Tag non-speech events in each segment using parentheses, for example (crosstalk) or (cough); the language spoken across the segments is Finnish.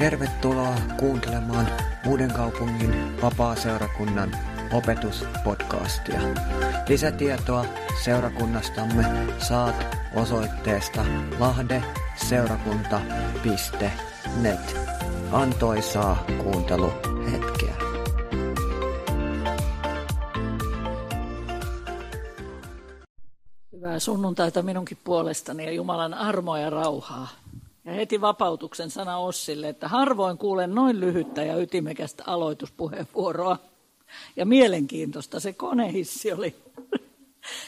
Tervetuloa kuuntelemaan Uuden kaupungin vapaa-seurakunnan opetuspodcastia. Lisätietoa seurakunnastamme saat osoitteesta lahdeseurakunta.net. Antoisaa kuunteluhetkeä. Hyvää sunnuntaita minunkin puolestani ja Jumalan armoa ja rauhaa. Ja heti vapautuksen sana Ossille, että harvoin kuulen noin lyhyttä ja ytimekästä aloituspuheenvuoroa. Ja mielenkiintoista se konehissi oli.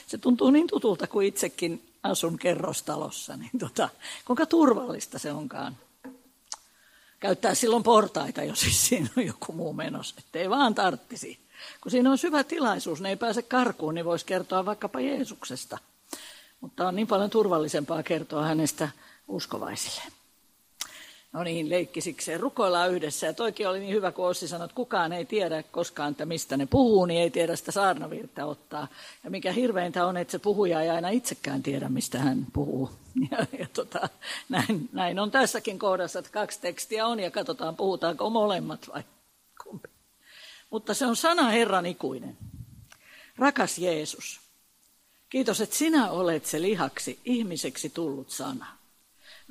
Se tuntuu niin tutulta, kuin itsekin asun kerrostalossa. Niin tota, kuinka turvallista se onkaan. Käyttää silloin portaita, jos siis siinä on joku muu menossa, ettei vaan tarttisi. Kun siinä on syvä tilaisuus, ne ei pääse karkuun, niin voisi kertoa vaikkapa Jeesuksesta. Mutta on niin paljon turvallisempaa kertoa hänestä uskovaisille. No niin, leikkisikseen. Rukoillaan yhdessä. Ja toikin oli niin hyvä, kun Ossi sanoi, että kukaan ei tiedä koskaan, että mistä ne puhuu, niin ei tiedä sitä saarnavirta ottaa. Ja mikä hirveintä on, että se puhuja ei aina itsekään tiedä, mistä hän puhuu. (laughs) Ja, ja tota, näin, näin on tässäkin kohdassa, että kaksi tekstiä on ja katsotaan, puhutaanko molemmat vai kumpi. Mutta se on sana Herran ikuinen. Rakas Jeesus, kiitos, että sinä olet se lihaksi ihmiseksi tullut sana.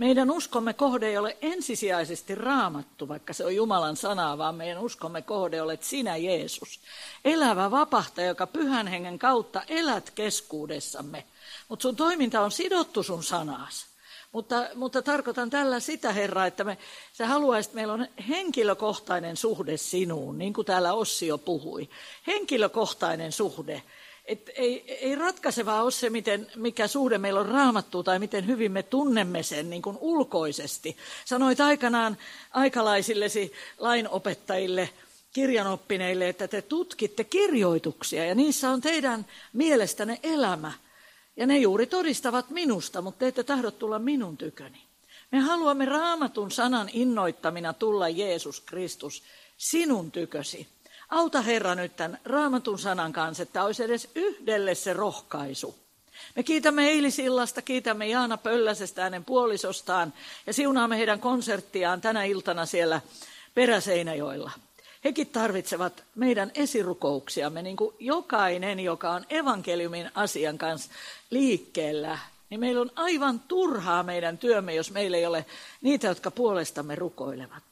Meidän uskomme kohde ei ole ensisijaisesti raamattu, vaikka se on Jumalan sanaa, vaan meidän uskomme kohde olet sinä, Jeesus. Elävä vapahtaja, joka pyhän hengen kautta elät keskuudessamme. Mutta sun toiminta on sidottu sun sanaas. Mutta, mutta tarkoitan tällä sitä, Herra, että me, sä haluaisit, meillä on henkilökohtainen suhde sinuun, niin kuin täällä Ossi jo puhui. Henkilökohtainen suhde. Et ei, ei ratkaisevaa ole se, miten, mikä suhde meillä on raamattu tai miten hyvin me tunnemme sen niin kuin ulkoisesti. Sanoit aikanaan aikalaisillesi lainopettajille, kirjanoppineille, että te tutkitte kirjoituksia ja niissä on teidän mielestänne elämä. Ja ne juuri todistavat minusta, mutta te ette tahdo tulla minun tyköni. Me haluamme raamatun sanan innoittamina tulla Jeesus Kristus sinun tykösi. Auta Herra nyt tämän raamatun sanan kanssa, että olisi edes yhdelle se rohkaisu. Me kiitämme eilisillasta, kiitämme Jaana Pölläsestä hänen puolisostaan ja siunaamme heidän konserttiaan tänä iltana siellä Peräseinäjoilla. Hekin tarvitsevat meidän esirukouksiamme, niin kuin jokainen, joka on evankeliumin asian kanssa liikkeellä, niin meillä on aivan turhaa meidän työmme, jos meillä ei ole niitä, jotka puolestamme rukoilevat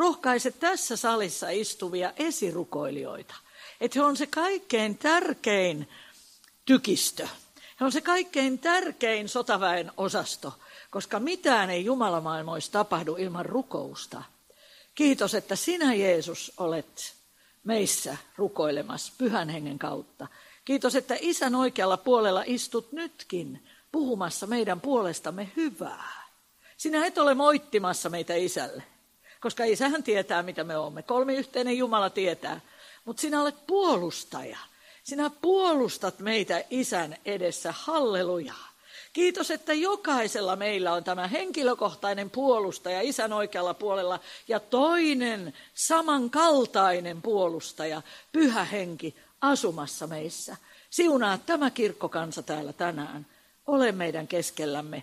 rohkaise tässä salissa istuvia esirukoilijoita, että he on se kaikkein tärkein tykistö. He on se kaikkein tärkein sotaväen osasto, koska mitään ei Jumalamaailmoissa tapahdu ilman rukousta. Kiitos, että sinä Jeesus olet meissä rukoilemassa pyhän hengen kautta. Kiitos, että isän oikealla puolella istut nytkin puhumassa meidän puolestamme hyvää. Sinä et ole moittimassa meitä isälle koska isähän tietää, mitä me olemme. Kolmiyhteinen Jumala tietää. Mutta sinä olet puolustaja. Sinä puolustat meitä isän edessä. Halleluja. Kiitos, että jokaisella meillä on tämä henkilökohtainen puolustaja isän oikealla puolella ja toinen samankaltainen puolustaja, pyhä henki, asumassa meissä. Siunaa tämä kirkkokansa täällä tänään. Ole meidän keskellämme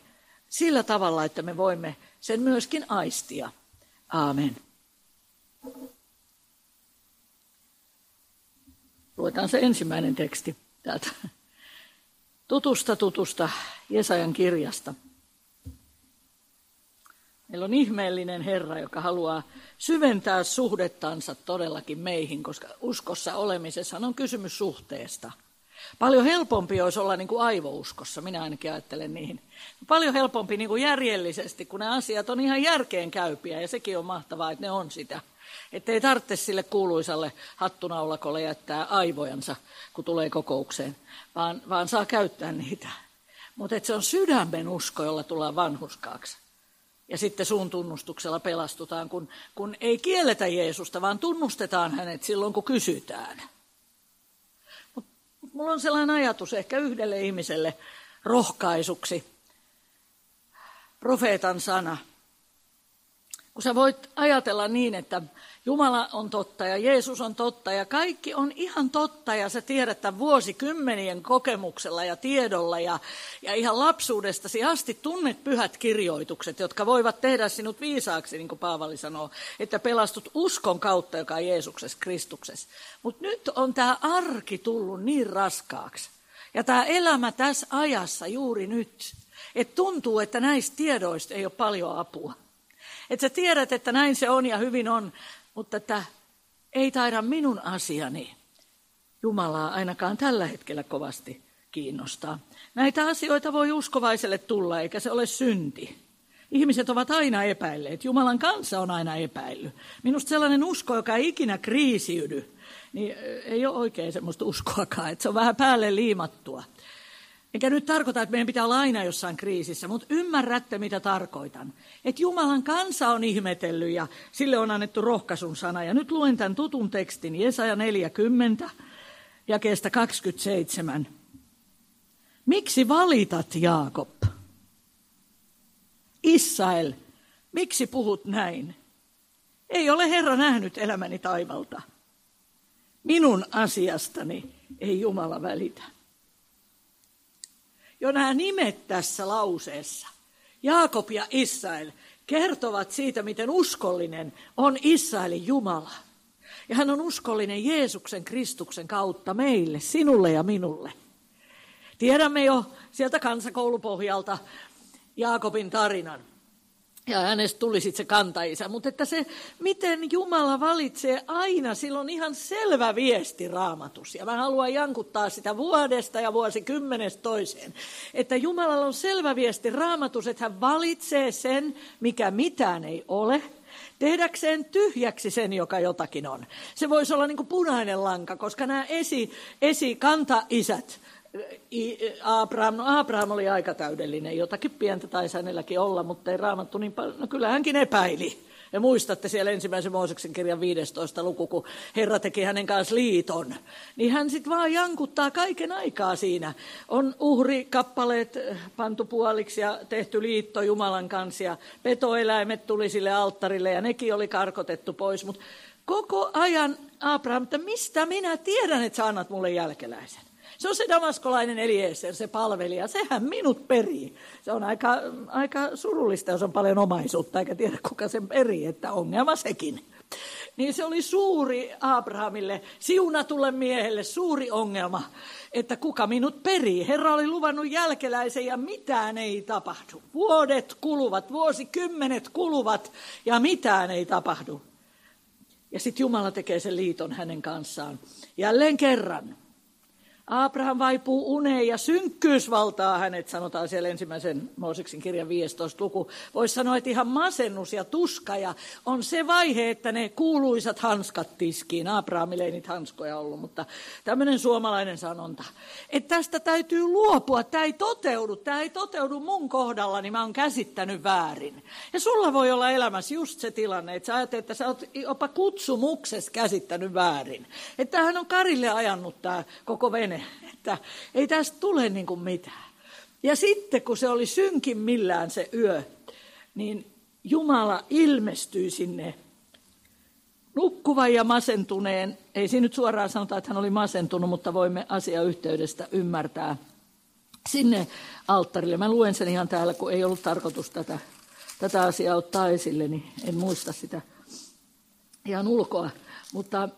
sillä tavalla, että me voimme sen myöskin aistia. Aamen. Luetaan se ensimmäinen teksti täältä. Tutusta tutusta Jesajan kirjasta. Meillä on ihmeellinen Herra, joka haluaa syventää suhdettansa todellakin meihin, koska uskossa olemisessa on kysymys suhteesta – Paljon helpompi olisi olla niin kuin aivouskossa, minä ainakin ajattelen niihin. Paljon helpompi niin kuin järjellisesti, kun ne asiat on ihan järkeen käypiä, ja sekin on mahtavaa, että ne on sitä. Että ei tarvitse sille kuuluisalle hattunaulakolle jättää aivojansa, kun tulee kokoukseen, vaan, vaan saa käyttää niitä. Mutta se on sydämen usko, jolla tullaan vanhuskaaksi. Ja sitten suun tunnustuksella pelastutaan, kun, kun ei kielletä Jeesusta, vaan tunnustetaan hänet silloin, kun kysytään. Mulla on sellainen ajatus ehkä yhdelle ihmiselle rohkaisuksi. Profeetan sana. Kun sä voit ajatella niin, että Jumala on totta ja Jeesus on totta ja kaikki on ihan totta ja sä tiedät tämän vuosikymmenien kokemuksella ja tiedolla ja, ja ihan lapsuudestasi asti tunnet pyhät kirjoitukset, jotka voivat tehdä sinut viisaaksi, niin kuin Paavali sanoo, että pelastut uskon kautta, joka on Jeesuksessa Kristuksessa. Mutta nyt on tämä arki tullut niin raskaaksi ja tämä elämä tässä ajassa juuri nyt, että tuntuu, että näistä tiedoista ei ole paljon apua. Että sä tiedät, että näin se on ja hyvin on, mutta että ei taida minun asiani Jumalaa ainakaan tällä hetkellä kovasti kiinnostaa. Näitä asioita voi uskovaiselle tulla, eikä se ole synti. Ihmiset ovat aina epäilleet. Jumalan kanssa on aina epäillyt. Minusta sellainen usko, joka ei ikinä kriisiydy, niin ei ole oikein semmoista uskoakaan, että se on vähän päälle liimattua. Enkä nyt tarkoita, että meidän pitää olla aina jossain kriisissä, mutta ymmärrätte, mitä tarkoitan. Että Jumalan kansa on ihmetellyt ja sille on annettu rohkaisun sana. Ja nyt luen tämän tutun tekstin, Jesaja 40, kestä 27. Miksi valitat, Jaakob? Israel, miksi puhut näin? Ei ole Herra nähnyt elämäni taivalta. Minun asiastani ei Jumala välitä. Jo nämä nimet tässä lauseessa, Jaakob ja Israel, kertovat siitä, miten uskollinen on Israelin Jumala. Ja hän on uskollinen Jeesuksen Kristuksen kautta meille, sinulle ja minulle. Tiedämme jo sieltä kansakoulupohjalta Jaakobin tarinan ja hänestä tuli sitten se kantaisä. Mutta että se, miten Jumala valitsee aina, sillä on ihan selvä viesti raamatus. Ja mä haluan jankuttaa sitä vuodesta ja vuosikymmenestä toiseen. Että Jumalalla on selvä viesti raamatus, että hän valitsee sen, mikä mitään ei ole, tehdäkseen tyhjäksi sen, joka jotakin on. Se voisi olla niin kuin punainen lanka, koska nämä esi, esikantaisät, Abraham, no Abraham oli aika täydellinen, jotakin pientä taisi hänelläkin olla, mutta ei raamattu niin paljon, no kyllä hänkin epäili. Ja muistatte siellä ensimmäisen Mooseksen kirjan 15. luku, kun Herra teki hänen kanssa liiton. Niin hän sitten vaan jankuttaa kaiken aikaa siinä. On uhrikappaleet pantu puoliksi ja tehty liitto Jumalan kanssa ja petoeläimet tuli sille alttarille ja nekin oli karkotettu pois. Mutta koko ajan Abraham, että mistä minä tiedän, että sä annat mulle jälkeläisen? Se on se damaskolainen Eliezer, se palvelija. Sehän minut perii. Se on aika, aika surullista, jos on paljon omaisuutta, eikä tiedä kuka sen perii, että ongelma sekin. Niin se oli suuri Abrahamille, siunatulle miehelle, suuri ongelma, että kuka minut perii. Herra oli luvannut jälkeläisen ja mitään ei tapahdu. Vuodet kuluvat, vuosikymmenet kuluvat ja mitään ei tapahdu. Ja sitten Jumala tekee sen liiton hänen kanssaan. Jälleen kerran Abraham vaipuu uneen ja synkkyys valtaa hänet, sanotaan siellä ensimmäisen Mooseksin kirjan 15 luku. Voisi sanoa, että ihan masennus ja tuska ja on se vaihe, että ne kuuluisat hanskat tiskiin. Abrahamille ei niitä hanskoja ollut, mutta tämmöinen suomalainen sanonta. Että tästä täytyy luopua, tämä ei toteudu, tämä ei toteudu mun kohdalla, niin mä oon käsittänyt väärin. Ja sulla voi olla elämässä just se tilanne, että sä ajattelet, että sä oot jopa kutsumuksessa käsittänyt väärin. Että tämähän on Karille ajanut tämä koko vene että ei tästä tule niin kuin mitään. Ja sitten kun se oli synkimmillään se yö, niin Jumala ilmestyi sinne nukkuvan ja masentuneen. Ei siinä nyt suoraan sanota, että hän oli masentunut, mutta voimme asiayhteydestä ymmärtää sinne alttarille. Mä luen sen ihan täällä, kun ei ollut tarkoitus tätä, tätä asiaa ottaa esille, niin en muista sitä ihan ulkoa. Mutta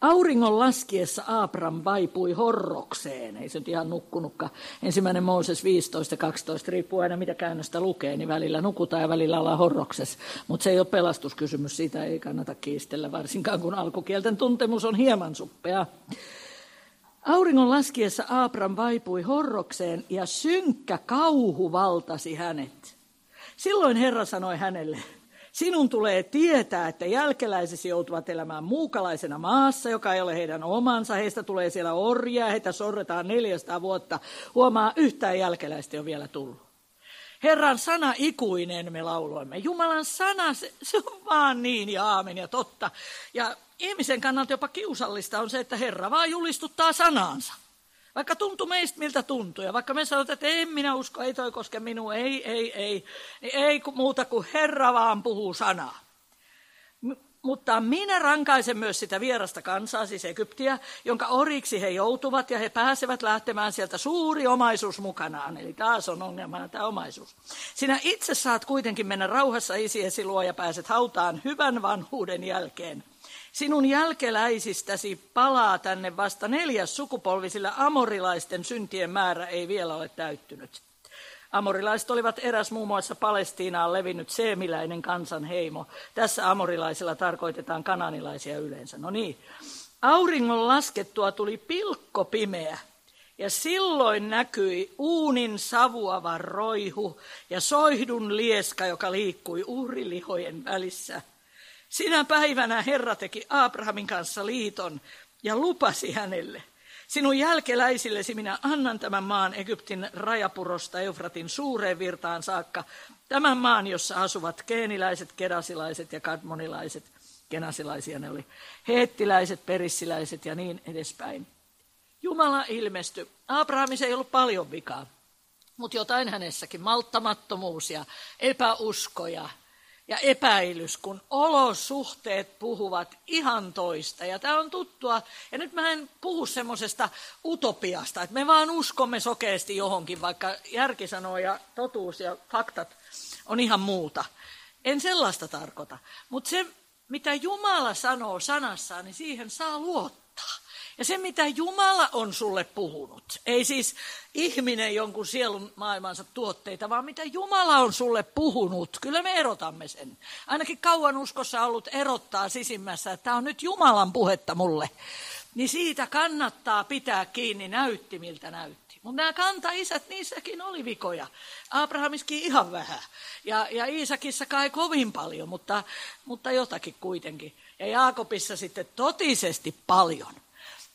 Auringon laskiessa Abram vaipui horrokseen, ei se nyt ihan nukkunutkaan. Ensimmäinen Mooses 15 ja 12, riippuu aina mitä käännöstä lukee, niin välillä nukutaan ja välillä ollaan horroksessa. Mutta se ei ole pelastuskysymys, siitä ei kannata kiistellä, varsinkaan kun alkukielten tuntemus on hieman suppea. Auringon laskiessa Abram vaipui horrokseen ja synkkä kauhu valtasi hänet. Silloin Herra sanoi hänelle, Sinun tulee tietää, että jälkeläisesi joutuvat elämään muukalaisena maassa, joka ei ole heidän omansa. Heistä tulee siellä orjia, heitä sorretaan 400 vuotta. Huomaa, yhtään jälkeläistä ole vielä tullut. Herran sana ikuinen me lauloimme. Jumalan sana, se, se on vaan niin ja aamen ja totta. Ja ihmisen kannalta jopa kiusallista on se, että Herra vaan julistuttaa sanaansa. Vaikka tuntuu meistä miltä tuntuu. Ja vaikka me sanotaan, että en minä usko, ei toi koske minua, ei, ei, ei. Niin ei muuta kuin Herra vaan puhuu sanaa. Mutta minä rankaisen myös sitä vierasta kansaa, siis Egyptiä, jonka oriksi he joutuvat ja he pääsevät lähtemään sieltä suuri omaisuus mukanaan. Eli taas on ongelmana tämä omaisuus. Sinä itse saat kuitenkin mennä rauhassa isiesi luo ja pääset hautaan hyvän vanhuuden jälkeen. Sinun jälkeläisistäsi palaa tänne vasta neljäs sukupolvi, sillä amorilaisten syntien määrä ei vielä ole täyttynyt. Amorilaiset olivat eräs muun muassa Palestiinaan levinnyt seemiläinen kansanheimo. Tässä amorilaisilla tarkoitetaan kananilaisia yleensä. No niin. Auringon laskettua tuli pilkko pimeä. Ja silloin näkyi uunin savuava roihu ja soihdun lieska, joka liikkui uhrilihojen välissä. Sinä päivänä Herra teki Abrahamin kanssa liiton ja lupasi hänelle – Sinun jälkeläisillesi minä annan tämän maan Egyptin rajapurosta Eufratin suureen virtaan saakka, tämän maan, jossa asuvat keeniläiset, kedasilaiset ja kadmonilaiset, kenasilaisia ne oli, heettiläiset, perissiläiset ja niin edespäin. Jumala ilmestyi. Abrahamissa ei ollut paljon vikaa, mutta jotain hänessäkin, malttamattomuus ja epäusko ja ja epäilys, kun olosuhteet puhuvat ihan toista. Ja tämä on tuttua. Ja nyt mä en puhu semmoisesta utopiasta, että me vaan uskomme sokeasti johonkin, vaikka järki sanoo ja totuus ja faktat on ihan muuta. En sellaista tarkoita. Mutta se, mitä Jumala sanoo sanassaan, niin siihen saa luottaa. Ja se, mitä Jumala on sulle puhunut, ei siis ihminen jonkun sielun maailmansa tuotteita, vaan mitä Jumala on sulle puhunut, kyllä me erotamme sen. Ainakin kauan uskossa ollut erottaa sisimmässä, että tämä on nyt Jumalan puhetta mulle. Niin siitä kannattaa pitää kiinni, näytti miltä näytti. Mutta nämä kanta-isät, niissäkin oli vikoja. Abrahamiskin ihan vähän. Ja, ja Iisakissa kai kovin paljon, mutta, mutta jotakin kuitenkin. Ja Jaakobissa sitten totisesti paljon.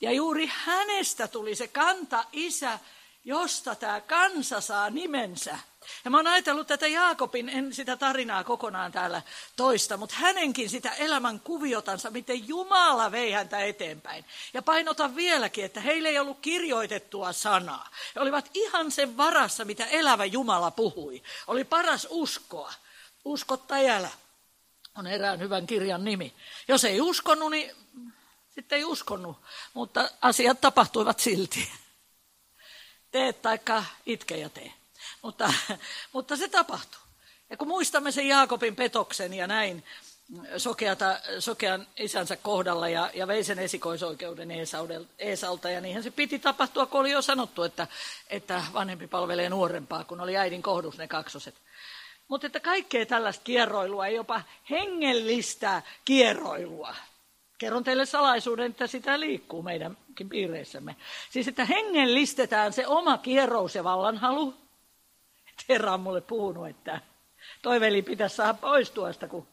Ja juuri hänestä tuli se kanta-isä, josta tämä kansa saa nimensä. Ja mä oon ajatellut tätä Jaakobin, en sitä tarinaa kokonaan täällä toista, mutta hänenkin sitä elämän kuviotansa, miten Jumala vei häntä eteenpäin. Ja painotan vieläkin, että heille ei ollut kirjoitettua sanaa. He olivat ihan sen varassa, mitä elävä Jumala puhui. Oli paras uskoa. Uskotta on erään hyvän kirjan nimi. Jos ei uskonut, niin sitten ei uskonut, mutta asiat tapahtuivat silti. Tee taikka itke ja tee. Mutta, mutta se tapahtuu. Ja kun muistamme sen Jaakobin petoksen ja näin sokeata, sokean isänsä kohdalla ja, ja vei sen esikoisoikeuden Eesalta, ja niinhän se piti tapahtua, kun oli jo sanottu, että, että vanhempi palvelee nuorempaa, kun oli äidin kohdus ne kaksoset. Mutta että kaikkea tällaista kierroilua, jopa hengellistä kierroilua, Kerron teille salaisuuden, että sitä liikkuu meidänkin piireissämme. Siis, että hengellistetään se oma kierrous ja vallanhalu. Herra on mulle puhunut, että toi veli pitäisi saada pois tuosta, kun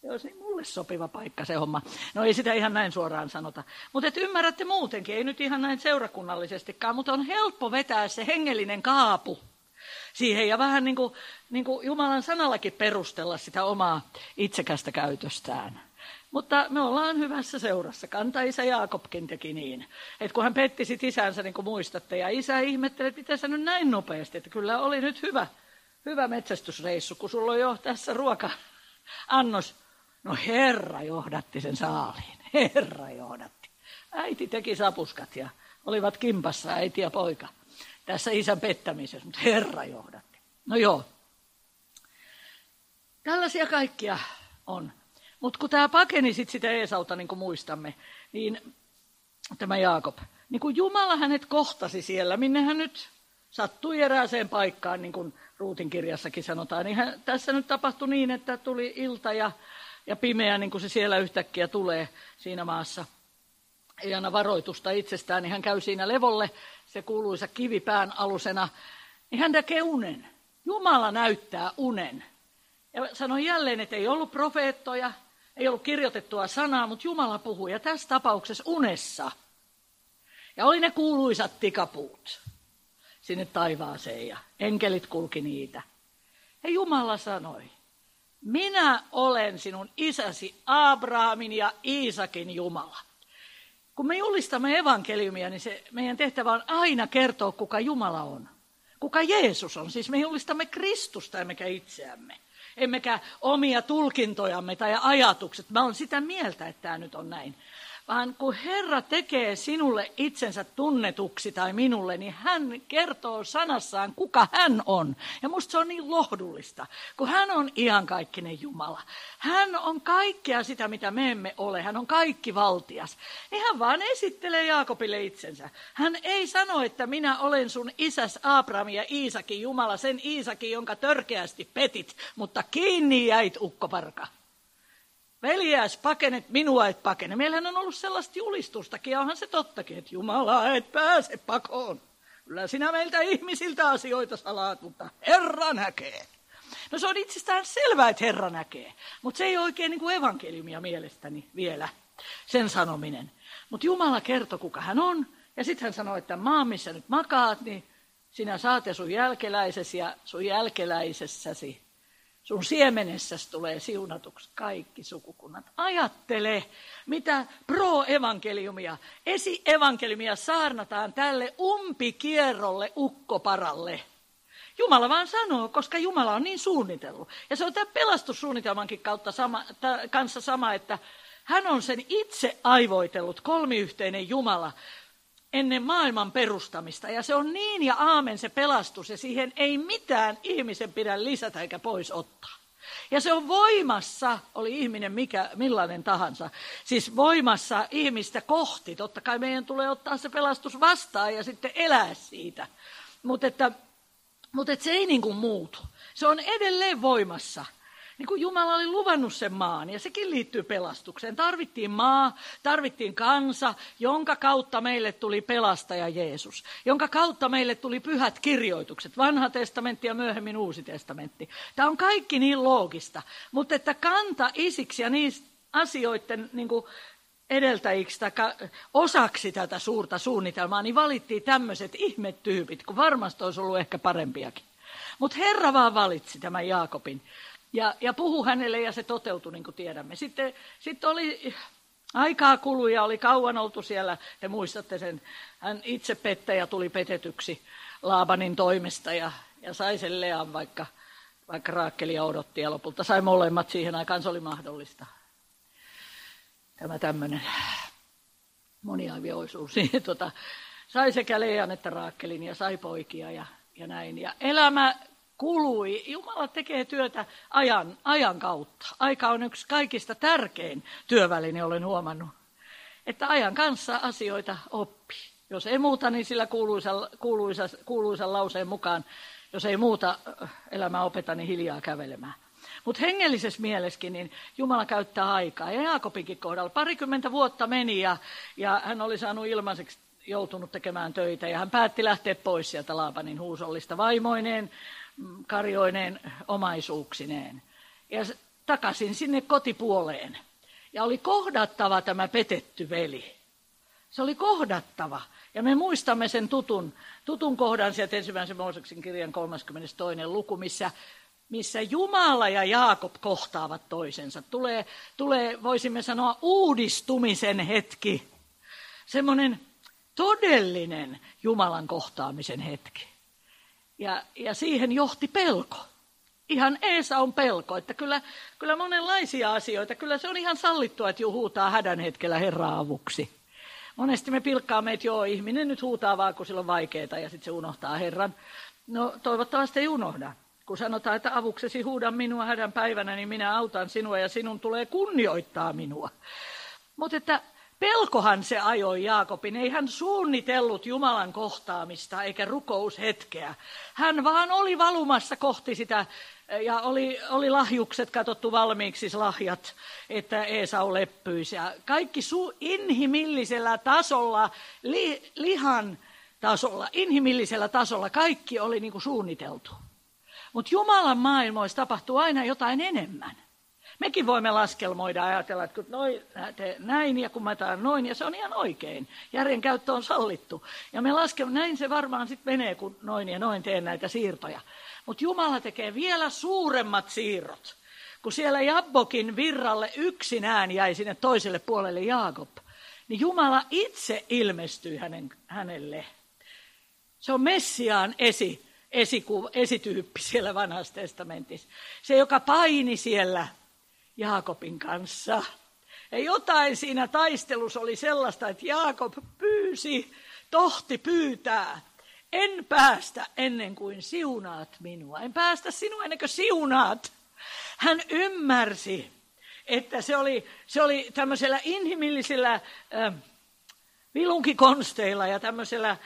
se olisi niin mulle sopiva paikka se homma. No ei sitä ihan näin suoraan sanota. Mutta että ymmärrätte muutenkin, ei nyt ihan näin seurakunnallisestikaan, mutta on helppo vetää se hengellinen kaapu siihen ja vähän niin kuin, niin kuin Jumalan sanallakin perustella sitä omaa itsekästä käytöstään. Mutta me ollaan hyvässä seurassa. Kantaisä Jaakobkin teki niin. Että kun hän petti sit isänsä, niin kuin muistatte, ja isä ihmetteli, että miten sä nyt näin nopeasti. Että kyllä oli nyt hyvä, hyvä metsästysreissu, kun sulla on jo tässä ruoka annos. No Herra johdatti sen saaliin. (laughs) Herra johdatti. Äiti teki sapuskat ja olivat kimpassa äiti ja poika tässä isän pettämisessä, mutta Herra johdatti. No joo. Tällaisia kaikkia on. Mutta kun tämä pakeni sit sitä Eesalta, niin kuin muistamme, niin tämä Jaakob, niin kuin Jumala hänet kohtasi siellä, minne hän nyt sattui erääseen paikkaan, niin kuin Ruutin kirjassakin sanotaan, niin hän, tässä nyt tapahtui niin, että tuli ilta ja, ja pimeä, niin kuin se siellä yhtäkkiä tulee siinä maassa. Ei anna varoitusta itsestään, niin hän käy siinä levolle, se kuuluisa kivipään alusena, niin hän näkee unen. Jumala näyttää unen. Ja sanoi jälleen, että ei ollut profeettoja, ei ollut kirjoitettua sanaa, mutta Jumala puhui. Ja tässä tapauksessa unessa. Ja oli ne kuuluisat tikapuut sinne taivaaseen ja enkelit kulki niitä. Ja Jumala sanoi, minä olen sinun isäsi Abrahamin ja Iisakin Jumala. Kun me julistamme evankeliumia, niin se, meidän tehtävä on aina kertoa, kuka Jumala on. Kuka Jeesus on. Siis me julistamme Kristusta emmekä itseämme. Emmekä omia tulkintojamme tai ajatukset. Mä olen sitä mieltä, että tämä nyt on näin vaan kun Herra tekee sinulle itsensä tunnetuksi tai minulle, niin hän kertoo sanassaan, kuka hän on. Ja musta se on niin lohdullista, kun hän on iankaikkinen Jumala. Hän on kaikkea sitä, mitä me emme ole. Hän on kaikki valtias. Niin hän vaan esittelee Jaakobille itsensä. Hän ei sano, että minä olen sun isäs Abraham ja Iisakin Jumala, sen Iisakin, jonka törkeästi petit, mutta kiinni jäit ukkoparka. Veljääs, pakenet, minua et pakene. Meillähän on ollut sellaista julistustakin, ja onhan se tottakin, että Jumala et pääse pakoon. Kyllä sinä meiltä ihmisiltä asioita salaat, mutta Herra näkee. No se on itsestään selvää, että Herra näkee, mutta se ei ole oikein niin kuin evankeliumia mielestäni vielä, sen sanominen. Mutta Jumala kertoo, kuka hän on, ja sitten hän sanoi, että maa, missä nyt makaat, niin sinä saat ja sun jälkeläisesi ja sun jälkeläisessäsi Sun siemenessäsi tulee siunatuksi kaikki sukukunnat. Ajattele, mitä pro-evankeliumia, esi-evankeliumia saarnataan tälle umpikierrolle ukkoparalle. Jumala vaan sanoo, koska Jumala on niin suunnitellut. Ja se on tämän pelastussuunnitelmankin kautta sama, kanssa sama, että hän on sen itse aivoitellut kolmiyhteinen Jumala, ennen maailman perustamista. Ja se on niin ja aamen se pelastus, ja siihen ei mitään ihmisen pidä lisätä eikä pois ottaa. Ja se on voimassa, oli ihminen mikä, millainen tahansa, siis voimassa ihmistä kohti. Totta kai meidän tulee ottaa se pelastus vastaan ja sitten elää siitä. Mutta että, mutta se ei niin kuin muutu. Se on edelleen voimassa niin kuin Jumala oli luvannut sen maan, ja sekin liittyy pelastukseen. Tarvittiin maa, tarvittiin kansa, jonka kautta meille tuli pelastaja Jeesus, jonka kautta meille tuli pyhät kirjoitukset, vanha testamentti ja myöhemmin uusi testamentti. Tämä on kaikki niin loogista, mutta että kanta isiksi ja niistä asioiden niin kuin edeltäjiksi tai osaksi tätä suurta suunnitelmaa, niin valittiin tämmöiset ihmetyypit, kun varmasti olisi ollut ehkä parempiakin. Mutta Herra vaan valitsi tämän Jaakobin ja, ja puhu hänelle ja se toteutui, niin kuin tiedämme. Sitten, sitten oli aikaa kului ja oli kauan oltu siellä. Te muistatte sen, hän itse pettäjä tuli petetyksi Laabanin toimesta ja, ja sai sen Lean, vaikka, vaikka Raakkelia odotti ja lopulta sai molemmat siihen aikaan, se oli mahdollista. Tämä tämmöinen moniaivioisuus. (laughs) Niin, tota, sai sekä Lean että Raakkelin ja sai poikia ja, ja näin. Ja elämä kului. Jumala tekee työtä ajan, ajan kautta. Aika on yksi kaikista tärkein työväline, olen huomannut. Että ajan kanssa asioita oppii. Jos ei muuta, niin sillä kuuluisa, kuuluisa, kuuluisan lauseen mukaan, jos ei muuta elämää opeta, niin hiljaa kävelemään. Mutta hengellisessä mielessäkin niin Jumala käyttää aikaa. Ja Jaakobinkin kohdalla parikymmentä vuotta meni ja, ja hän oli saanut ilmaiseksi joutunut tekemään töitä ja hän päätti lähteä pois sieltä Laapanin huusollista vaimoineen, karjoineen omaisuuksineen. Ja takaisin sinne kotipuoleen. Ja oli kohdattava tämä petetty veli. Se oli kohdattava. Ja me muistamme sen tutun, tutun kohdan sieltä ensimmäisen Mooseksen kirjan 32. luku, missä, missä Jumala ja Jaakob kohtaavat toisensa. Tulee, tulee, voisimme sanoa, uudistumisen hetki. Semmoinen todellinen Jumalan kohtaamisen hetki. Ja, ja siihen johti pelko. Ihan Eesa on pelko, että kyllä, kyllä monenlaisia asioita, kyllä se on ihan sallittua, että huutaa hädän hetkellä Herraa avuksi. Monesti me pilkkaamme, että joo, ihminen nyt huutaa vaan, kun sillä on vaikeaa ja sitten se unohtaa Herran. No toivottavasti ei unohda. Kun sanotaan, että avuksesi huuda minua hädän päivänä, niin minä autan sinua ja sinun tulee kunnioittaa minua. Mutta että Pelkohan se ajoi Jaakobin. Ei hän suunnitellut Jumalan kohtaamista eikä rukoushetkeä. Hän vaan oli valumassa kohti sitä ja oli, oli lahjukset katsottu valmiiksi, siis lahjat, että Eesau leppyisi. Ja kaikki su- inhimillisellä tasolla, li, lihan tasolla, inhimillisellä tasolla kaikki oli niin kuin suunniteltu. Mutta Jumalan maailmoissa tapahtuu aina jotain enemmän. Mekin voimme laskelmoida ajatella, että kun noin, näin ja kun mä taan noin, ja se on ihan oikein. Järjen käyttö on sallittu. Ja me laskelmoida, näin se varmaan sitten menee, kun noin ja noin teen näitä siirtoja. Mutta Jumala tekee vielä suuremmat siirrot. Kun siellä Jabbokin virralle yksinään jäi sinne toiselle puolelle Jaakob, niin Jumala itse ilmestyi hänen, hänelle. Se on Messiaan esi, esiku, esityyppi siellä vanhassa testamentissa. Se, joka paini siellä Jaakobin kanssa. Ja jotain siinä taistelussa oli sellaista, että Jaakob pyysi, tohti pyytää. En päästä ennen kuin siunaat minua. En päästä sinua ennen kuin siunaat. Hän ymmärsi, että se oli, se oli tämmöisellä inhimillisillä äh, vilunkikonsteilla ja tämmöisellä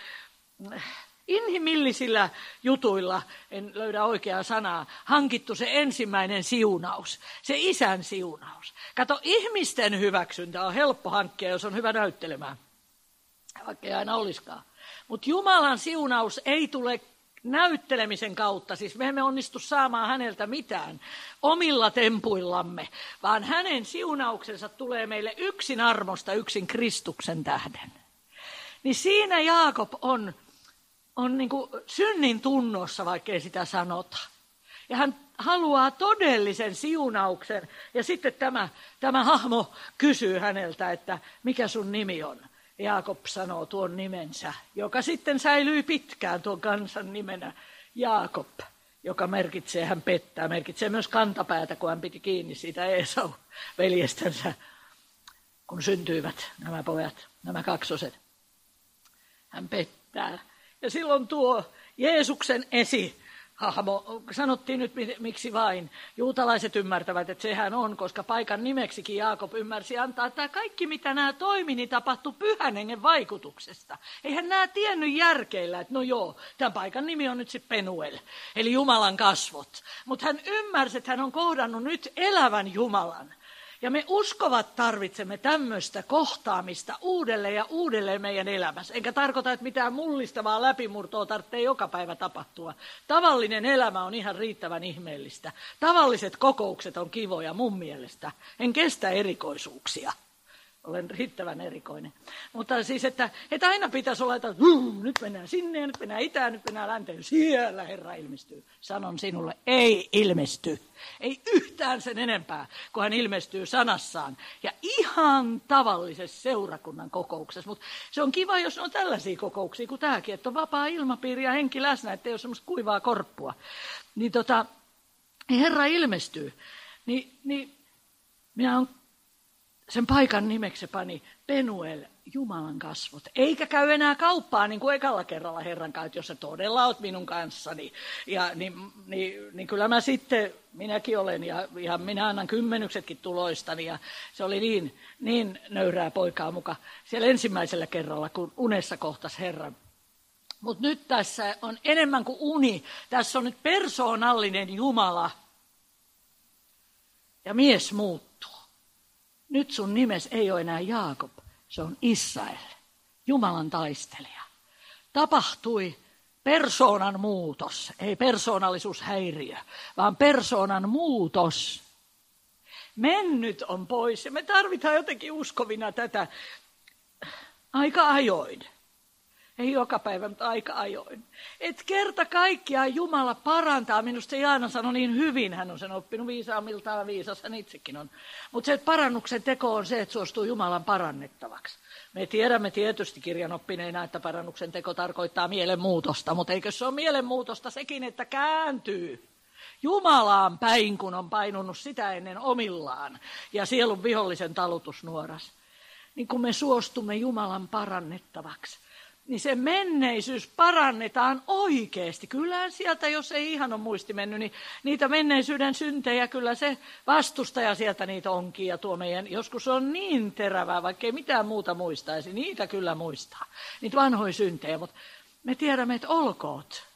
äh, inhimillisillä jutuilla, en löydä oikeaa sanaa, hankittu se ensimmäinen siunaus, se isän siunaus. Kato, ihmisten hyväksyntä on helppo hankkia, jos on hyvä näyttelemään, vaikka ei aina olisikaan. Mutta Jumalan siunaus ei tule näyttelemisen kautta, siis me emme onnistu saamaan häneltä mitään omilla tempuillamme, vaan hänen siunauksensa tulee meille yksin armosta, yksin Kristuksen tähden. Niin siinä Jaakob on, on niin kuin synnin tunnossa, vaikkei sitä sanota. Ja hän haluaa todellisen siunauksen. Ja sitten tämä, tämä hahmo kysyy häneltä, että mikä sun nimi on. Jaakob sanoo tuon nimensä, joka sitten säilyi pitkään tuon kansan nimenä Jaakob, joka merkitsee, hän pettää, merkitsee myös kantapäätä, kun hän piti kiinni siitä Esau veljestänsä, kun syntyivät nämä pojat, nämä kaksoset. Hän pettää. Ja silloin tuo Jeesuksen esi hahmo. Sanottiin nyt miksi vain. Juutalaiset ymmärtävät, että sehän on, koska paikan nimeksikin Jaakob ymmärsi antaa, että kaikki mitä nämä toimi, niin tapahtui pyhän hengen vaikutuksesta. Eihän nämä tiennyt järkeillä, että no joo, tämän paikan nimi on nyt sitten Penuel, eli Jumalan kasvot. Mutta hän ymmärsi, että hän on kohdannut nyt elävän Jumalan. Ja me uskovat tarvitsemme tämmöistä kohtaamista uudelleen ja uudelleen meidän elämässä. Enkä tarkoita, että mitään mullistavaa läpimurtoa tarvitsee joka päivä tapahtua. Tavallinen elämä on ihan riittävän ihmeellistä. Tavalliset kokoukset on kivoja mun mielestä. En kestä erikoisuuksia olen riittävän erikoinen. Mutta siis, että, että aina pitäisi olla, että nyt mennään sinne nyt mennään itään, nyt mennään länteen. Siellä Herra ilmestyy. Sanon sinulle, ei ilmesty. Ei yhtään sen enempää, kun hän ilmestyy sanassaan. Ja ihan tavallisessa seurakunnan kokouksessa. Mutta se on kiva, jos on tällaisia kokouksia kuin tämäkin, että on vapaa ilmapiiri ja henki läsnä, ettei ole semmoista kuivaa korppua. Niin tota, Herra ilmestyy. Niin, niin minä olen sen paikan nimeksi pani Penuel, Jumalan kasvot. Eikä käy enää kauppaa niin kuin ekalla kerralla Herran kanssa, jos sä todella oot minun kanssani. Ja niin, niin, niin kyllä mä sitten, minäkin olen, ja ihan minä annan kymmenyksetkin tuloistani. Ja se oli niin, niin nöyrää poikaa muka siellä ensimmäisellä kerralla, kun unessa kohtas Herran. Mutta nyt tässä on enemmän kuin uni. Tässä on nyt persoonallinen Jumala. Ja mies muuttuu. Nyt sun nimes ei ole enää Jaakob, se on Israel, Jumalan taistelija. Tapahtui persoonan muutos, ei persoonallisuushäiriö, vaan persoonan muutos. Mennyt on pois ja me tarvitaan jotenkin uskovina tätä aika ajoin. Ei joka päivä, mutta aika ajoin. Et kerta kaikkiaan Jumala parantaa. Minusta Jaana sanoi niin hyvin, hän on sen oppinut viisaammiltaan, viisas hän itsekin on. Mutta se parannuksen teko on se, että suostuu Jumalan parannettavaksi. Me tiedämme tietysti kirjanoppineina, että parannuksen teko tarkoittaa mielenmuutosta, mutta eikö se ole mielenmuutosta sekin, että kääntyy Jumalaan päin, kun on painunut sitä ennen omillaan ja sielun vihollisen talutusnuoras. Niin kun me suostumme Jumalan parannettavaksi, niin se menneisyys parannetaan oikeasti. Kyllähän sieltä, jos ei ihan ole muisti mennyt, niin niitä menneisyyden syntejä, kyllä se vastustaja sieltä niitä onkin. Ja tuo meidän, joskus on niin terävää, vaikka ei mitään muuta muistaisi, niitä kyllä muistaa. Niitä vanhoja syntejä, mutta me tiedämme, että olkoot.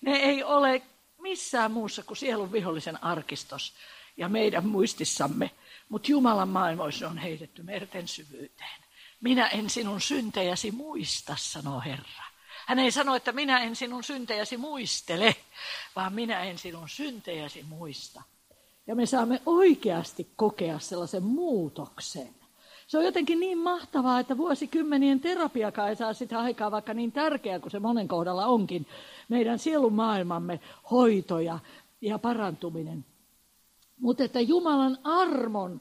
Ne ei ole missään muussa kuin sielun vihollisen arkistos ja meidän muistissamme. Mutta Jumalan maailmoissa on heitetty merten syvyyteen. Minä en sinun syntejäsi muista, sanoo Herra. Hän ei sano, että minä en sinun syntejäsi muistele, vaan minä en sinun syntejäsi muista. Ja me saamme oikeasti kokea sellaisen muutoksen. Se on jotenkin niin mahtavaa, että vuosikymmenien terapiakaan ei saa sitä aikaa, vaikka niin tärkeää kuin se monen kohdalla onkin, meidän sielun maailmamme hoito ja, ja parantuminen. Mutta että Jumalan armon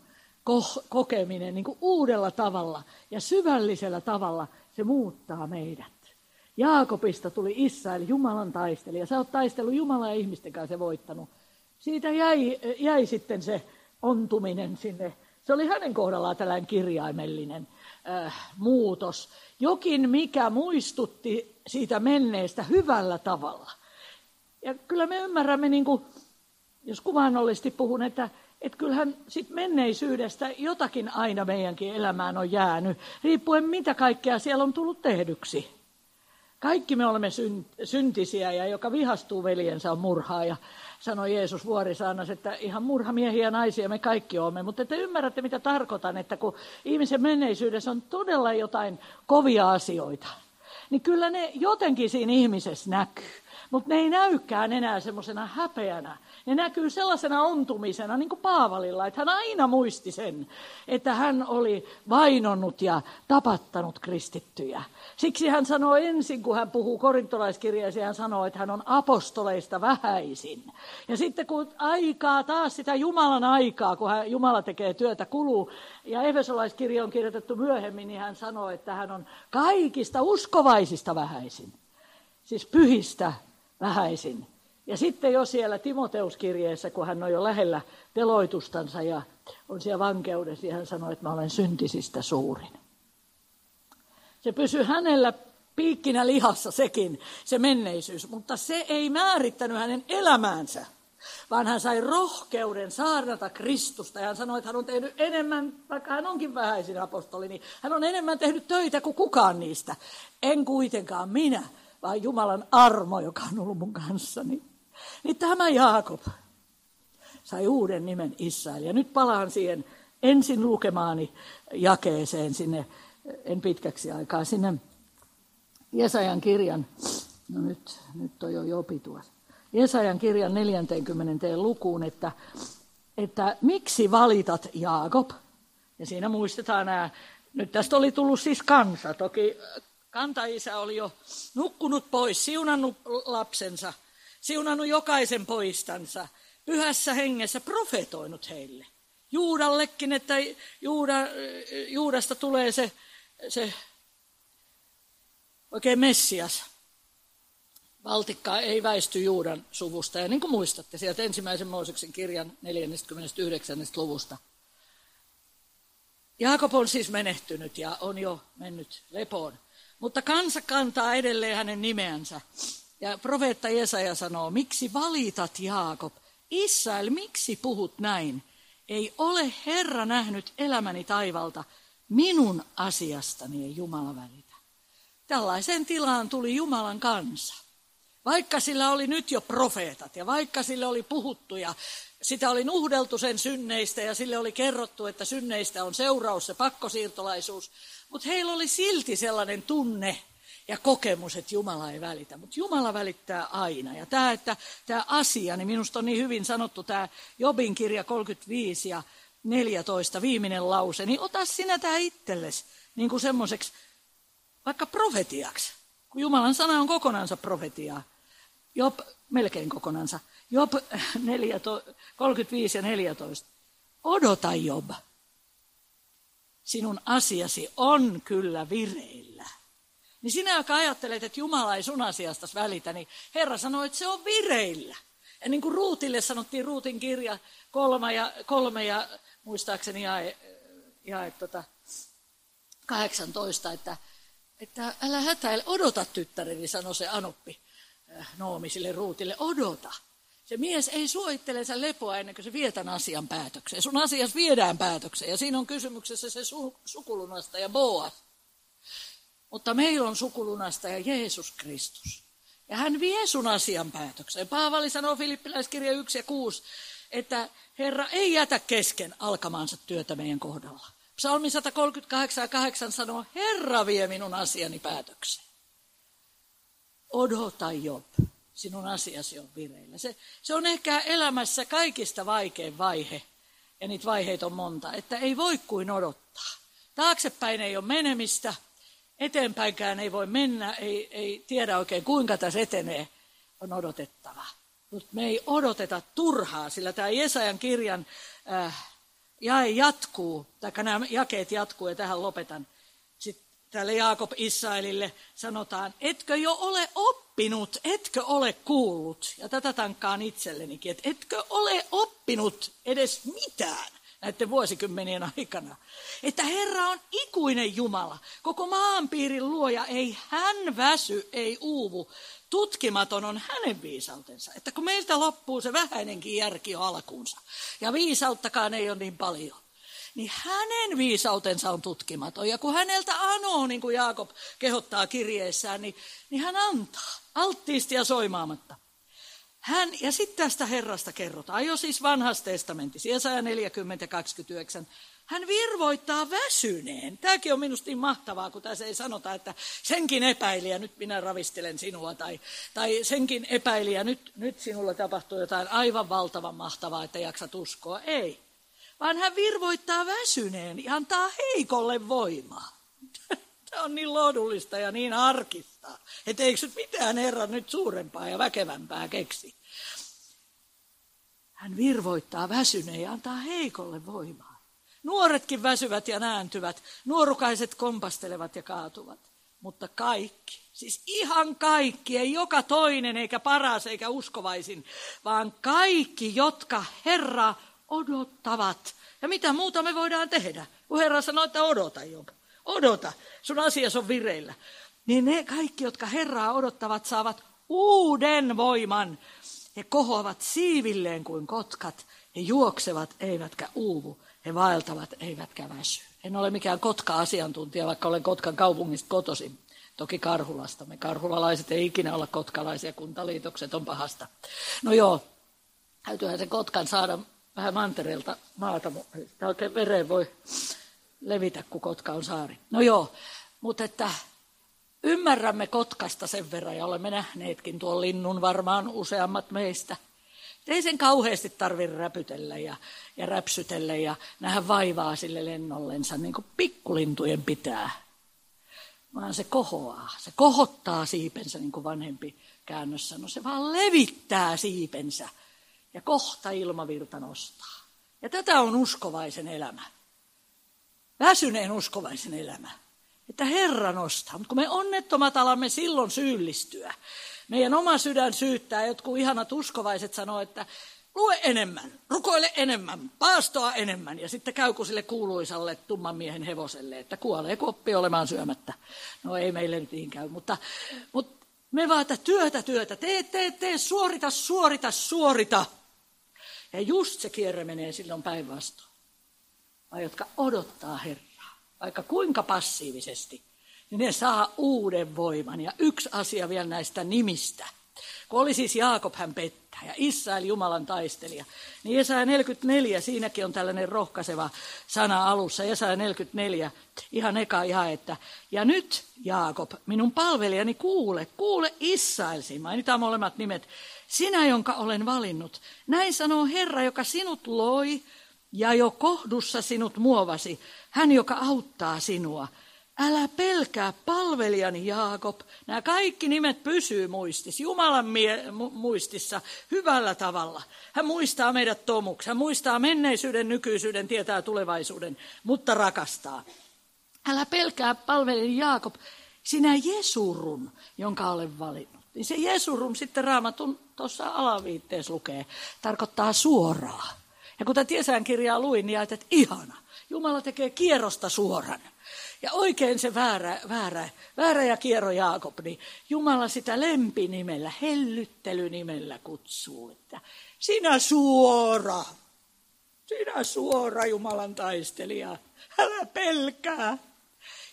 ko- kokeminen niin kuin uudella tavalla ja syvällisellä tavalla, se muuttaa meidät. Jaakobista tuli Israel, Jumalan taistelija. Sä oot taistellut Jumalan ja ihmisten kanssa voittanut. Siitä jäi, jäi sitten se ontuminen sinne. Se oli hänen kohdallaan tällainen kirjaimellinen äh, muutos. Jokin, mikä muistutti siitä menneestä hyvällä tavalla. Ja kyllä me ymmärrämme, niin kuin, jos kuvaannollisesti puhun, että, että kyllähän sit menneisyydestä jotakin aina meidänkin elämään on jäänyt, riippuen mitä kaikkea siellä on tullut tehdyksi. Kaikki me olemme syntisiä ja joka vihastuu veljensä on murhaaja, sanoi Jeesus vuorisaannas, että ihan murhamiehiä ja naisia me kaikki olemme. Mutta te ymmärrätte, mitä tarkoitan, että kun ihmisen menneisyydessä on todella jotain kovia asioita, niin kyllä ne jotenkin siinä ihmisessä näkyy. Mutta ne ei näykään enää semmoisena häpeänä. Ne näkyy sellaisena ontumisena, niin kuin Paavalilla, että hän aina muisti sen, että hän oli vainonnut ja tapattanut kristittyjä. Siksi hän sanoo ensin, kun hän puhuu korintolaiskirjeeseen, hän sanoo, että hän on apostoleista vähäisin. Ja sitten kun aikaa, taas sitä Jumalan aikaa, kun hän, Jumala tekee työtä, kuluu, ja Efesolaiskirja on kirjoitettu myöhemmin, niin hän sanoo, että hän on kaikista uskovaisista vähäisin. Siis pyhistä vähäisin. Ja sitten jo siellä Timoteuskirjeessä, kun hän on jo lähellä teloitustansa ja on siellä vankeudessa, niin hän sanoi, että mä olen syntisistä suurin. Se pysyy hänellä piikkinä lihassa sekin, se menneisyys, mutta se ei määrittänyt hänen elämäänsä, vaan hän sai rohkeuden saarnata Kristusta. Ja hän sanoi, että hän on tehnyt enemmän, vaikka hän onkin vähäisin apostoli, niin hän on enemmän tehnyt töitä kuin kukaan niistä. En kuitenkaan minä, vaan Jumalan armo, joka on ollut mun kanssani. Niin tämä Jaakob sai uuden nimen Israel. Ja nyt palaan siihen ensin lukemaani jakeeseen sinne, en pitkäksi aikaa, sinne Jesajan kirjan, no nyt, nyt on jo jopi tuossa. Jesajan kirjan 40. lukuun, että, että miksi valitat Jaakob? Ja siinä muistetaan nämä, nyt tästä oli tullut siis kansa, toki kantaisä oli jo nukkunut pois, siunannut lapsensa, siunannut jokaisen poistansa, pyhässä hengessä profetoinut heille. Juudallekin, että Juuda, Juudasta tulee se, se oikein Messias. Valtikka ei väisty Juudan suvusta. Ja niin kuin muistatte sieltä ensimmäisen Mooseksen kirjan 49. luvusta. Jaakob on siis menehtynyt ja on jo mennyt lepoon. Mutta kansa kantaa edelleen hänen nimeänsä. Ja profeetta Jesaja sanoo, miksi valitat Jaakob? Israel, miksi puhut näin? Ei ole Herra nähnyt elämäni taivalta, minun asiastani ei Jumala välitä. Tällaiseen tilaan tuli Jumalan kansa. Vaikka sillä oli nyt jo profeetat ja vaikka sille oli puhuttu ja sitä oli nuhdeltu sen synneistä ja sille oli kerrottu, että synneistä on seuraus se pakkosiirtolaisuus, mutta heillä oli silti sellainen tunne ja kokemus, että Jumala ei välitä. Mutta Jumala välittää aina. Ja tämä, että tämä asia, niin minusta on niin hyvin sanottu tämä Jobin kirja 35 ja 14, viimeinen lause, niin ota sinä tämä itsellesi niin kuin semmoiseksi vaikka profetiaksi. Kun Jumalan sana on kokonansa profetiaa. Job melkein kokonansa. Job 14, 35 ja 14. Odota Job sinun asiasi on kyllä vireillä. Niin sinä, joka ajattelet, että Jumala ei sun asiasta välitä, niin Herra sanoi, että se on vireillä. Ja niin kuin Ruutille sanottiin Ruutin kirja kolme ja, kolme ja muistaakseni jae, jae tota, 18, että, että älä hätäile, odota tyttäreni, sanoi se Anoppi äh, Noomi sille Ruutille, odota. Se mies ei suoitteleensa lepoa ennen kuin se vie tämän asian päätökseen. Sun asias viedään päätökseen ja siinä on kysymyksessä se su- sukulunasta ja Boas. Mutta meillä on sukulunasta ja Jeesus Kristus. Ja hän vie sun asian päätökseen. Paavali sanoo Filippiläiskirja 1 ja 6, että Herra ei jätä kesken alkamaansa työtä meidän kohdalla. Psalmi 138 ja 8 sanoo, Herra vie minun asiani päätökseen. Odota Job sinun asiasi on vireillä. Se, se on ehkä elämässä kaikista vaikein vaihe, ja niitä vaiheita on monta, että ei voi kuin odottaa. Taaksepäin ei ole menemistä, eteenpäinkään ei voi mennä, ei, ei tiedä oikein kuinka tässä etenee, on odotettava. Mutta me ei odoteta turhaa, sillä tämä Jesajan kirjan äh, jae jatkuu, tai nämä jakeet jatkuu, ja tähän lopetan. Sitten tälle Jaakob Israelille sanotaan, etkö jo ole oppinut, etkö ole kuullut, ja tätä tankkaan itsellenikin, että etkö ole oppinut edes mitään näiden vuosikymmenien aikana. Että Herra on ikuinen Jumala. Koko maanpiirin luoja ei hän väsy, ei uuvu. Tutkimaton on hänen viisautensa. Että kun meiltä loppuu se vähäinenkin järki jo alkuunsa, ja viisauttakaan ei ole niin paljon, niin hänen viisautensa on tutkimaton. Ja kun häneltä anoo, niin kuin Jaakob kehottaa kirjeessään, niin, niin hän antaa alttiisti ja soimaamatta. Hän, ja sitten tästä Herrasta kerrotaan, jo siis vanhassa testamentissa, Jesaja 40 29. Hän virvoittaa väsyneen. Tämäkin on minusta niin mahtavaa, kun tässä ei sanota, että senkin epäilijä, nyt minä ravistelen sinua, tai, tai senkin epäilijä, nyt, nyt sinulla tapahtuu jotain aivan valtavan mahtavaa, että jaksat uskoa. Ei. Vaan hän virvoittaa väsyneen ja antaa heikolle voimaa. (laughs) Tämä on niin lohdullista ja niin arkista, että eikö mitään Herra nyt suurempaa ja väkevämpää keksi. Hän virvoittaa väsyneen ja antaa heikolle voimaa. Nuoretkin väsyvät ja nääntyvät, nuorukaiset kompastelevat ja kaatuvat. Mutta kaikki, siis ihan kaikki, ei joka toinen eikä paras eikä uskovaisin, vaan kaikki, jotka Herra odottavat. Ja mitä muuta me voidaan tehdä? Kun Herra sanoo, että odota jopa. Odota, sun asias on vireillä. Niin ne kaikki, jotka Herraa odottavat, saavat uuden voiman. He kohoavat siivilleen kuin kotkat. He juoksevat eivätkä uuvu. He vaeltavat eivätkä väsy. En ole mikään kotka-asiantuntija, vaikka olen Kotkan kaupungista kotoisin. Toki Karhulasta. Me karhulalaiset ei ikinä olla kotkalaisia, kuntaliitokset on pahasta. No joo, täytyyhän se Kotkan saada vähän mantereelta maata. Tämä oikein vereen voi levitä, kun Kotka on saari. No joo, mutta että ymmärrämme Kotkasta sen verran ja olemme nähneetkin tuon linnun varmaan useammat meistä. Ei sen kauheasti tarvitse räpytellä ja, ja räpsytellä ja nähdä vaivaa sille lennollensa, niin kuin pikkulintujen pitää. Vaan se kohoaa, se kohottaa siipensä, niin kuin vanhempi käännös sanoi. Se vaan levittää siipensä ja kohta ilmavirta nostaa. Ja tätä on uskovaisen elämä väsyneen uskovaisen elämä. Että Herra nostaa. Mutta kun me onnettomat alamme silloin syyllistyä, meidän oma sydän syyttää, jotkut ihanat uskovaiset sanoo, että lue enemmän, rukoile enemmän, paastoa enemmän. Ja sitten käy sille kuuluisalle tumman miehen hevoselle, että kuolee kun oppii olemaan syömättä. No ei meille nyt niin käy, mutta, mutta me vaata työtä, työtä, tee, tee, tee, suorita, suorita, suorita. Ja just se kierre menee silloin päinvastoin vai jotka odottaa Herraa, vaikka kuinka passiivisesti, niin ne saa uuden voiman. Ja yksi asia vielä näistä nimistä. Kun oli siis Jaakob hän pettää ja Israel Jumalan taistelija, niin Jesaja 44, siinäkin on tällainen rohkaiseva sana alussa, Jesaja 44, ihan eka ihan, että ja nyt Jaakob, minun palvelijani kuule, kuule Israelsi, mainitaan molemmat nimet, sinä, jonka olen valinnut. Näin sanoo Herra, joka sinut loi, ja jo kohdussa sinut muovasi, hän joka auttaa sinua. Älä pelkää palvelijani Jaakob. Nämä kaikki nimet pysyy muistissa, Jumalan mie- mu- muistissa hyvällä tavalla. Hän muistaa meidät tomuksi, hän muistaa menneisyyden, nykyisyyden, tietää tulevaisuuden, mutta rakastaa. Älä pelkää palvelijani Jaakob, sinä Jesurun, jonka olen valinnut. Niin se Jesurun sitten raamatun tuossa alaviitteessä lukee, tarkoittaa suoraa. Ja kun tätä kirjaa luin, niin ajattelin, että ihana. Jumala tekee kierrosta suoran. Ja oikein se väärä, väärä, väärä ja kierro Jaakob, niin Jumala sitä lempinimellä, hellyttelynimellä kutsuu. Että sinä suora, sinä suora Jumalan taistelija, älä pelkää.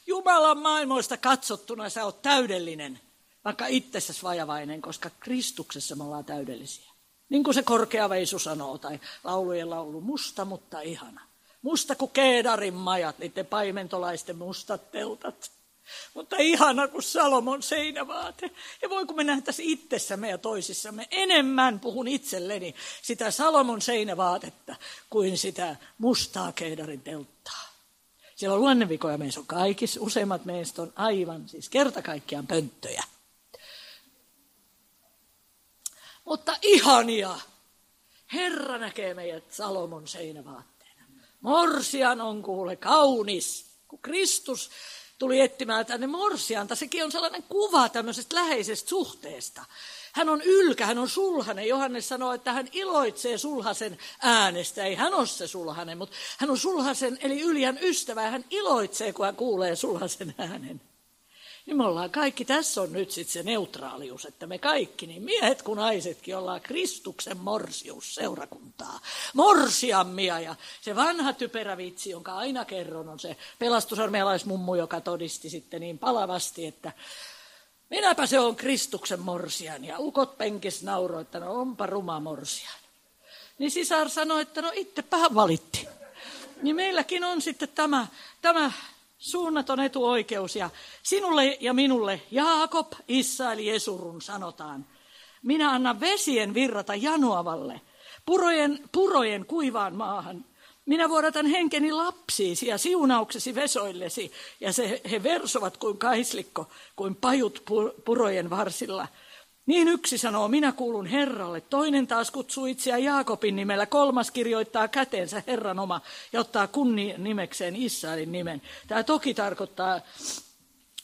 Jumalan maailmoista katsottuna sä oot täydellinen, vaikka itsessäsi vajavainen, koska Kristuksessa me ollaan täydellisiä. Niin kuin se korkea veisu sanoo, tai laulujen laulu, musta mutta ihana. Musta kuin Keedarin majat, niiden paimentolaisten mustat teltat. Mutta ihana kuin Salomon seinävaate. Ja voi kun me nähtäisiin itsessämme ja toisissamme enemmän, puhun itselleni, sitä Salomon seinävaatetta kuin sitä mustaa keidarin telttaa. Siellä on luonnevikoja meissä on kaikissa, useimmat meistä on aivan siis kerta kaikkiaan pönttöjä. Mutta ihania, Herra näkee meidät Salomon seinävaatteena. Morsian on kuule kaunis, kun Kristus tuli etsimään tänne morsianta. Sekin on sellainen kuva tämmöisestä läheisestä suhteesta. Hän on ylkä, hän on sulhanen. Johannes sanoo, että hän iloitsee sulhasen äänestä. Ei hän ole se sulhanen, mutta hän on sulhasen eli yljän ystävä. Ja hän iloitsee, kun hän kuulee sulhasen äänen. Niin me ollaan kaikki, tässä on nyt sitten se neutraalius, että me kaikki, niin miehet kuin naisetkin, ollaan Kristuksen morsius seurakuntaa. Morsiammia ja se vanha typerä vitsi, jonka aina kerron, on se pelastusarmealaismummu, joka todisti sitten niin palavasti, että minäpä se on Kristuksen morsian. Ja ukot penkis nauroi, että no onpa ruma morsian. Niin sisar sanoi, että no itsepähän valitti. Niin meilläkin on sitten tämä, tämä suunnaton etuoikeus. Ja sinulle ja minulle, Jaakob, Israel, Jesurun, sanotaan. Minä annan vesien virrata janoavalle, purojen, purojen kuivaan maahan. Minä vuodatan henkeni lapsiisi ja siunauksesi vesoillesi. Ja se, he versovat kuin kaislikko, kuin pajut purojen varsilla. Niin yksi sanoo, minä kuulun Herralle. Toinen taas kutsuu itseään Jaakobin nimellä. Kolmas kirjoittaa käteensä Herran oma ja ottaa kunni nimekseen Israelin nimen. Tämä toki tarkoittaa,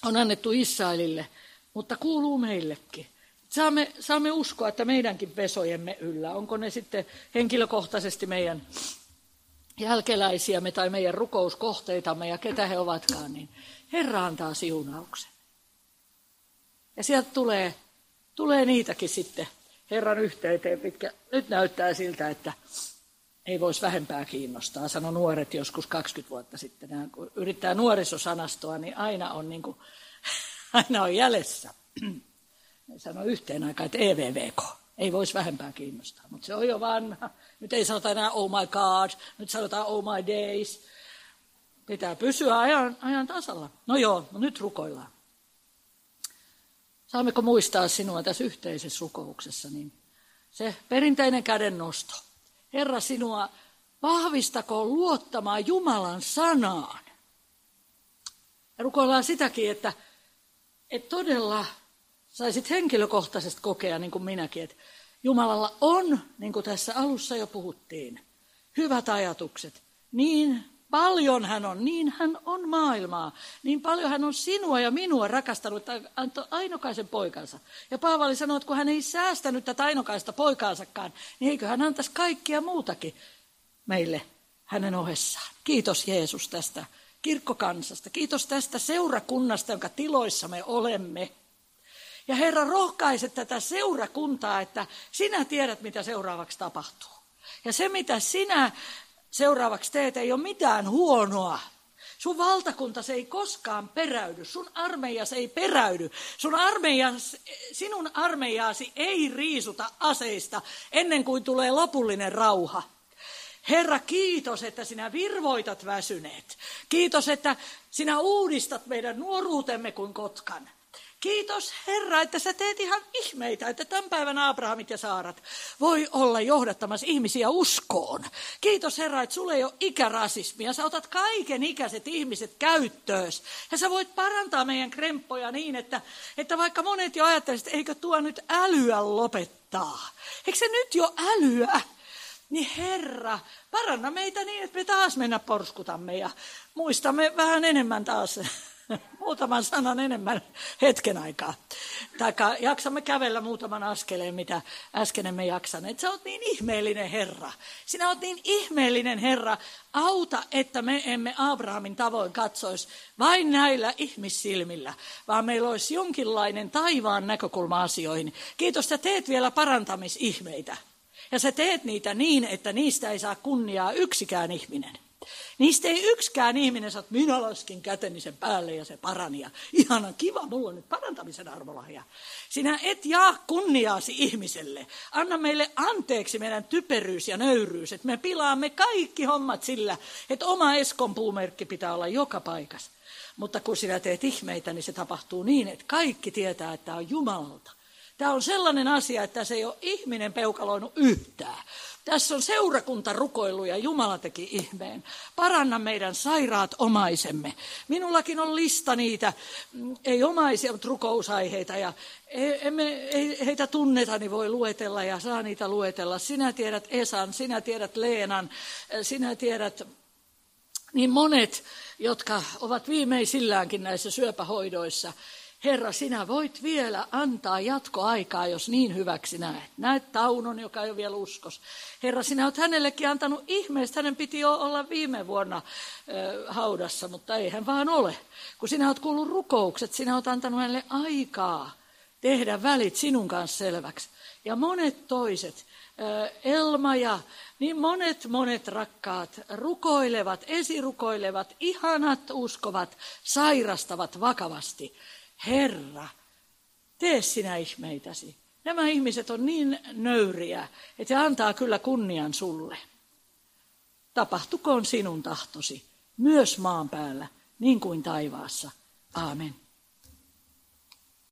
on annettu Israelille, mutta kuuluu meillekin. Saamme, saamme uskoa, että meidänkin vesojemme yllä, onko ne sitten henkilökohtaisesti meidän jälkeläisiämme tai meidän rukouskohteitamme ja ketä he ovatkaan, niin Herra antaa siunauksen. Ja sieltä tulee tulee niitäkin sitten Herran yhteyteen, pitkä nyt näyttää siltä, että ei voisi vähempää kiinnostaa, sano nuoret joskus 20 vuotta sitten. Kun yrittää nuorisosanastoa, niin aina on, niin kuin, (laughs) aina on jäljessä. Sano yhteen aikaan, että EVVK, ei voisi vähempää kiinnostaa, mutta se on jo vanha. Nyt ei sanota enää oh my god, nyt sanotaan oh my days. Pitää pysyä ajan, ajan tasalla. No joo, no nyt rukoillaan. Saammeko muistaa sinua tässä yhteisessä rukouksessa, niin se perinteinen kädennosto. Herra, sinua vahvistako luottamaan Jumalan sanaan. Ja rukoillaan sitäkin, että, että todella saisit henkilökohtaisesti kokea, niin kuin minäkin, että Jumalalla on, niin kuin tässä alussa jo puhuttiin, hyvät ajatukset niin Paljon hän on, niin hän on maailmaa. Niin paljon hän on sinua ja minua rakastanut, että antoi ainokaisen poikansa. Ja Paavali sanoi, että kun hän ei säästänyt tätä ainokaista poikaansakaan, niin eikö hän antaisi kaikkia muutakin meille hänen ohessaan. Kiitos Jeesus tästä kirkkokansasta. Kiitos tästä seurakunnasta, jonka tiloissa me olemme. Ja Herra, rohkaise tätä seurakuntaa, että sinä tiedät, mitä seuraavaksi tapahtuu. Ja se, mitä sinä seuraavaksi teet, ei ole mitään huonoa. Sun valtakunta se ei koskaan peräydy, sun armeijas ei peräydy. Sun armeijas, sinun armeijaasi ei riisuta aseista ennen kuin tulee lopullinen rauha. Herra, kiitos, että sinä virvoitat väsyneet. Kiitos, että sinä uudistat meidän nuoruutemme kuin kotkan. Kiitos Herra, että sä teet ihan ihmeitä, että tämän päivän Abrahamit ja Saarat voi olla johdattamassa ihmisiä uskoon. Kiitos Herra, että sulle ei ole ikärasismia. Sä otat kaiken ikäiset ihmiset käyttöös. Ja sä voit parantaa meidän kremppoja niin, että, että vaikka monet jo ajattelisivat, että eikö tuo nyt älyä lopettaa. Eikö se nyt jo älyä? Niin Herra, paranna meitä niin, että me taas mennä porskutamme ja muistamme vähän enemmän taas muutaman sanan enemmän (laughs) hetken aikaa. Taikka jaksamme kävellä muutaman askeleen, mitä äsken emme jaksaneet. Sä oot niin ihmeellinen Herra. Sinä oot niin ihmeellinen Herra. Auta, että me emme Abrahamin tavoin katsoisi vain näillä ihmissilmillä, vaan meillä olisi jonkinlainen taivaan näkökulma asioihin. Kiitos, että teet vielä parantamisihmeitä. Ja sä teet niitä niin, että niistä ei saa kunniaa yksikään ihminen. Niistä ei yksikään ihminen saa, että minä laskin käteni sen päälle ja se parani. Ja ihana kiva, mulla on nyt parantamisen arvolahja. Sinä et jaa kunniaasi ihmiselle. Anna meille anteeksi meidän typeryys ja nöyryys, että me pilaamme kaikki hommat sillä, että oma Eskon puumerkki pitää olla joka paikassa. Mutta kun sinä teet ihmeitä, niin se tapahtuu niin, että kaikki tietää, että tämä on Jumalalta. Tämä on sellainen asia, että se ei ole ihminen peukaloinut yhtään. Tässä on seurakunta rukoilu ja Jumala teki ihmeen. Paranna meidän sairaat omaisemme. Minullakin on lista niitä, ei omaisia, mutta rukousaiheita. Ja e, emme, ei heitä tunneta, niin voi luetella ja saa niitä luetella. Sinä tiedät Esan, sinä tiedät Leenan, sinä tiedät niin monet, jotka ovat viimeisilläänkin näissä syöpähoidoissa. Herra, sinä voit vielä antaa jatkoaikaa, jos niin hyväksi näet. Näet Taunon, joka ei ole vielä uskos. Herra, sinä olet hänellekin antanut ihmeestä. Hänen piti jo olla viime vuonna äh, haudassa, mutta ei hän vaan ole. Kun sinä olet kuullut rukoukset, sinä olet antanut hänelle aikaa tehdä välit sinun kanssa selväksi. Ja monet toiset, Elma ja niin monet, monet rakkaat rukoilevat, esirukoilevat, ihanat uskovat, sairastavat vakavasti. Herra, tee sinä ihmeitäsi. Nämä ihmiset on niin nöyriä, että he antaa kyllä kunnian sulle. Tapahtukoon sinun tahtosi, myös maan päällä, niin kuin taivaassa. Aamen.